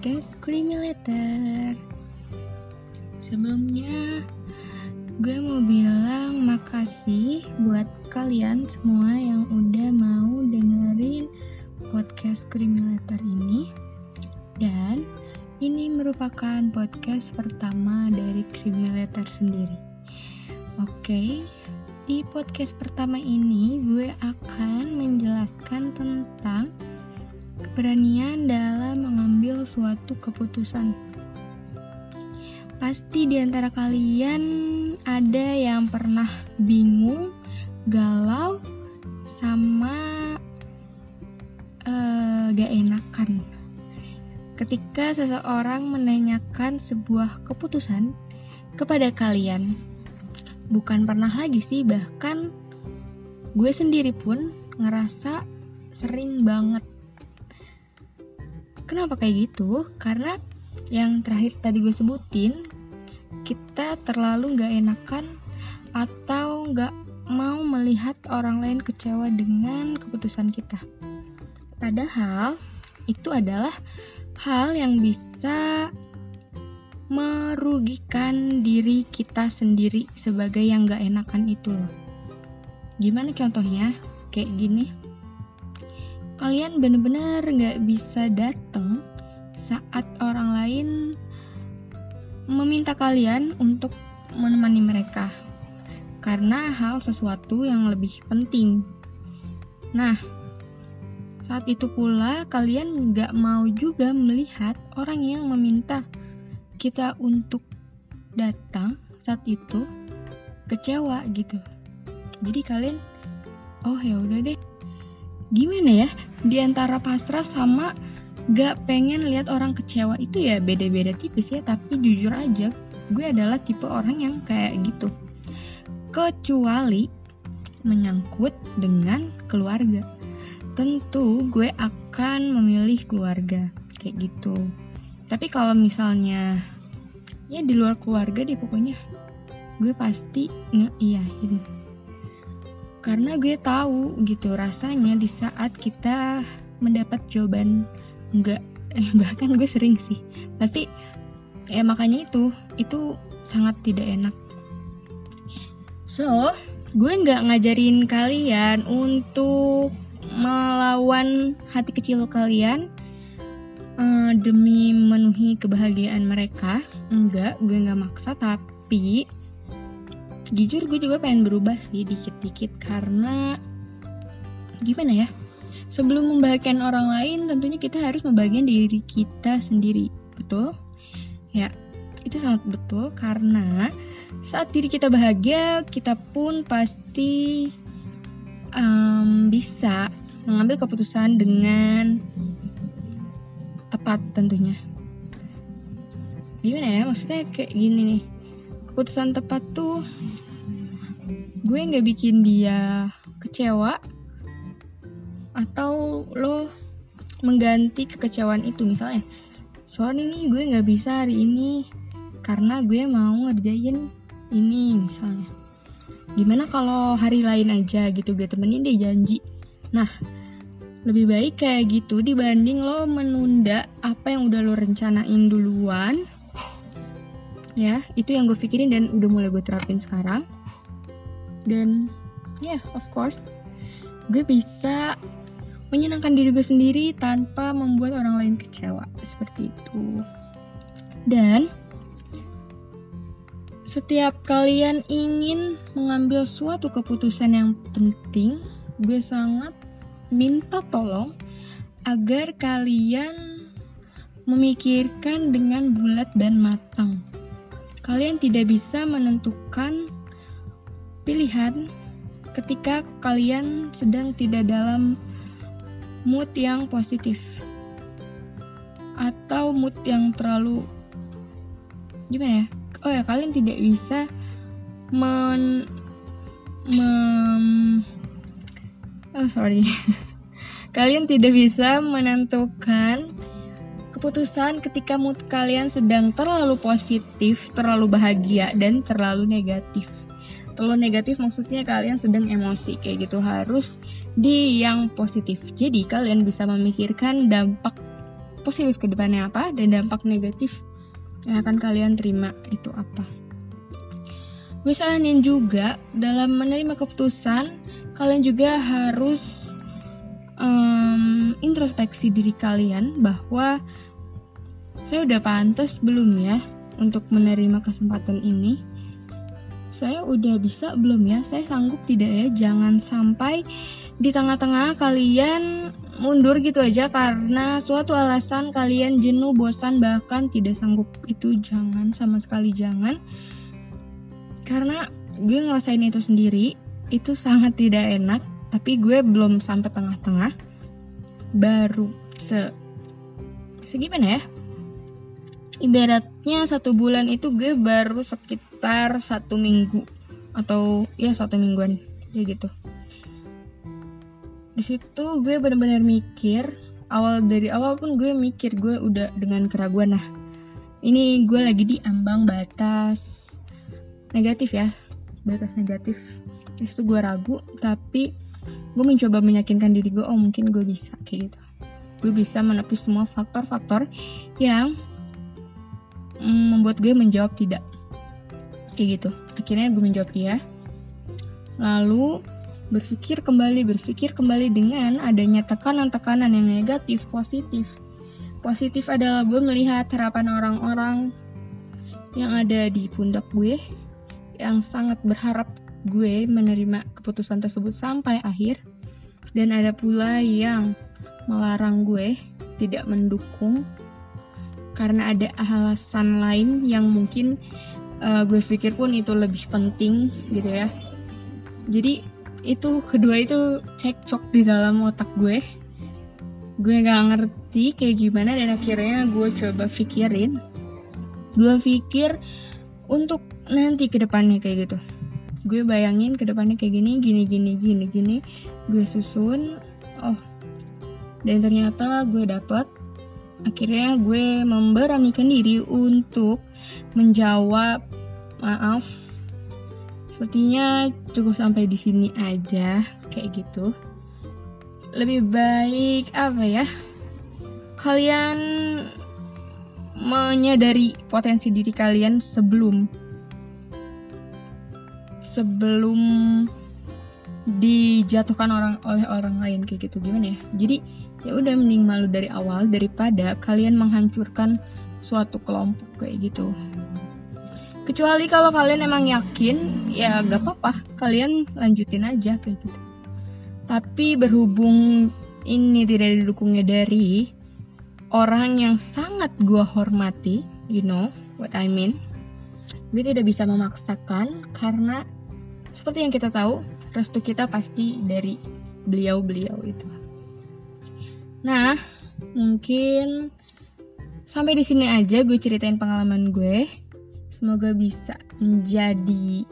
podcast Creamy Letter. Sebelumnya, gue mau bilang makasih buat kalian semua yang udah mau dengerin podcast Creamy Letter ini. Dan ini merupakan podcast pertama dari Creamy Letter sendiri. Oke, di podcast pertama ini gue akan menjelaskan tentang keberanian dalam mengambil suatu keputusan. Pasti di antara kalian ada yang pernah bingung, galau, sama uh, gak enakan. Ketika seseorang menanyakan sebuah keputusan kepada kalian, bukan pernah lagi sih, bahkan gue sendiri pun ngerasa sering banget Kenapa kayak gitu? Karena yang terakhir tadi gue sebutin, kita terlalu gak enakan atau gak mau melihat orang lain kecewa dengan keputusan kita. Padahal itu adalah hal yang bisa merugikan diri kita sendiri sebagai yang gak enakan itu loh. Gimana contohnya? Kayak gini kalian bener-bener gak bisa datang saat orang lain meminta kalian untuk menemani mereka karena hal sesuatu yang lebih penting. Nah, saat itu pula kalian gak mau juga melihat orang yang meminta kita untuk datang saat itu kecewa gitu. Jadi kalian, oh ya udah deh, gimana ya di antara pasrah sama gak pengen lihat orang kecewa itu ya beda-beda tipis ya tapi jujur aja gue adalah tipe orang yang kayak gitu. Kecuali menyangkut dengan keluarga. Tentu gue akan memilih keluarga kayak gitu. Tapi kalau misalnya ya di luar keluarga deh pokoknya gue pasti ngeiyahin karena gue tahu gitu rasanya di saat kita mendapat jawaban enggak eh bahkan gue sering sih. Tapi ya makanya itu itu sangat tidak enak. So gue nggak ngajarin kalian untuk melawan hati kecil kalian uh, demi memenuhi kebahagiaan mereka. Enggak gue nggak maksa tapi jujur gue juga pengen berubah sih dikit-dikit karena gimana ya? Sebelum membahagiakan orang lain tentunya kita harus membahagiakan diri kita sendiri betul? Ya itu sangat betul karena saat diri kita bahagia kita pun pasti um, bisa mengambil keputusan dengan tepat tentunya. Gimana ya? Maksudnya kayak gini nih keputusan tepat tuh gue nggak bikin dia kecewa atau lo mengganti kekecewaan itu misalnya. Sorry nih gue nggak bisa hari ini karena gue mau ngerjain ini misalnya. Gimana kalau hari lain aja gitu gue temenin deh janji. Nah lebih baik kayak gitu dibanding lo menunda apa yang udah lo rencanain duluan ya itu yang gue pikirin dan udah mulai gue terapin sekarang. Dan ya yeah, of course gue bisa menyenangkan diri gue sendiri tanpa membuat orang lain kecewa seperti itu. Dan setiap kalian ingin mengambil suatu keputusan yang penting gue sangat minta tolong agar kalian memikirkan dengan bulat dan matang Kalian tidak bisa menentukan pilihan ketika kalian sedang tidak dalam mood yang positif atau mood yang terlalu gimana ya? Oh ya, kalian tidak bisa men mem oh sorry kalian tidak bisa menentukan keputusan ketika mood kalian sedang terlalu positif, terlalu bahagia, dan terlalu negatif. Terlalu negatif maksudnya kalian sedang emosi kayak gitu harus di yang positif. Jadi kalian bisa memikirkan dampak positif ke depannya apa dan dampak negatif yang akan kalian terima itu apa. Gue saranin juga dalam menerima keputusan kalian juga harus um, introspeksi diri kalian bahwa saya udah pantas belum ya untuk menerima kesempatan ini. Saya udah bisa belum ya? Saya sanggup tidak ya? Jangan sampai di tengah-tengah kalian mundur gitu aja karena suatu alasan kalian jenuh, bosan, bahkan tidak sanggup. Itu jangan sama sekali jangan karena gue ngerasain itu sendiri itu sangat tidak enak tapi gue belum sampai tengah-tengah baru se segimana ya ibaratnya satu bulan itu gue baru sekitar satu minggu atau ya satu mingguan kayak gitu. Di situ gue benar-benar mikir awal dari awal pun gue mikir gue udah dengan keraguan nah ini gue lagi di ambang batas negatif ya batas negatif. Terus itu gue ragu tapi gue mencoba meyakinkan diri gue oh mungkin gue bisa kayak gitu. Gue bisa menepis semua faktor-faktor yang mm, membuat gue menjawab tidak. Kayak gitu. Akhirnya gue menjawab iya. Lalu berpikir kembali berpikir kembali dengan adanya tekanan-tekanan yang negatif positif. Positif adalah gue melihat harapan orang-orang yang ada di pundak gue yang sangat berharap gue menerima keputusan tersebut sampai akhir. Dan ada pula yang melarang gue tidak mendukung karena ada alasan lain yang mungkin uh, gue pikir pun itu lebih penting gitu ya. Jadi itu kedua itu cekcok di dalam otak gue. Gue gak ngerti kayak gimana dan akhirnya gue coba pikirin. Gue pikir untuk nanti ke depannya kayak gitu. Gue bayangin ke depannya kayak gini gini gini gini gini. Gue susun oh dan ternyata gue dapet akhirnya gue memberanikan diri untuk menjawab maaf sepertinya cukup sampai di sini aja kayak gitu. Lebih baik apa ya? Kalian menyadari potensi diri kalian sebelum sebelum dijatuhkan orang oleh orang lain kayak gitu. Gimana ya? Jadi ya udah mending malu dari awal daripada kalian menghancurkan suatu kelompok kayak gitu. Kecuali kalau kalian emang yakin ya gak apa-apa. Kalian lanjutin aja kayak gitu. Tapi berhubung ini tidak didukungnya dari orang yang sangat gua hormati you know what I mean gue tidak bisa memaksakan karena seperti yang kita tahu, restu kita pasti dari beliau-beliau itu. Nah, mungkin sampai di sini aja gue ceritain pengalaman gue. Semoga bisa menjadi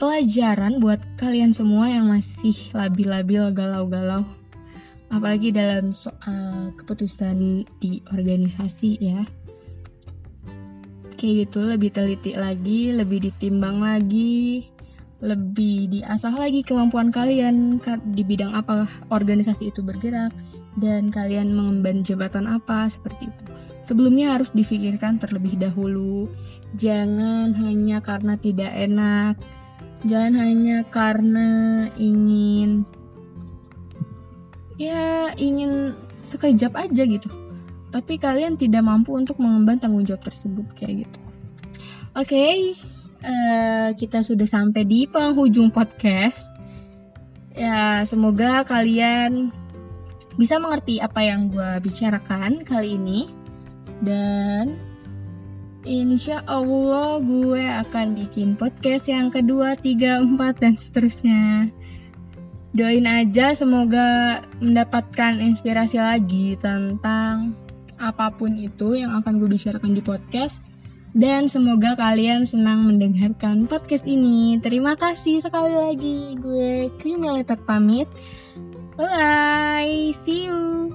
pelajaran buat kalian semua yang masih labil-labil galau-galau. Apalagi dalam soal keputusan di organisasi ya. Kayak gitu lebih teliti lagi, lebih ditimbang lagi, lebih diasah lagi kemampuan kalian di bidang apa organisasi itu bergerak dan kalian mengemban jabatan apa seperti itu. Sebelumnya harus difikirkan terlebih dahulu. Jangan hanya karena tidak enak, jangan hanya karena ingin ya ingin sekejap aja gitu. Tapi kalian tidak mampu untuk mengemban tanggung jawab tersebut kayak gitu. Oke, okay, uh, kita sudah sampai di penghujung podcast. Ya, semoga kalian bisa mengerti apa yang gue bicarakan kali ini. Dan insya Allah gue akan bikin podcast yang kedua, tiga, empat, dan seterusnya. Doain aja semoga mendapatkan inspirasi lagi tentang apa pun itu yang akan gue bicarakan di podcast dan semoga kalian senang mendengarkan podcast ini. Terima kasih sekali lagi. Gue Creamy Letter pamit. Bye, see you.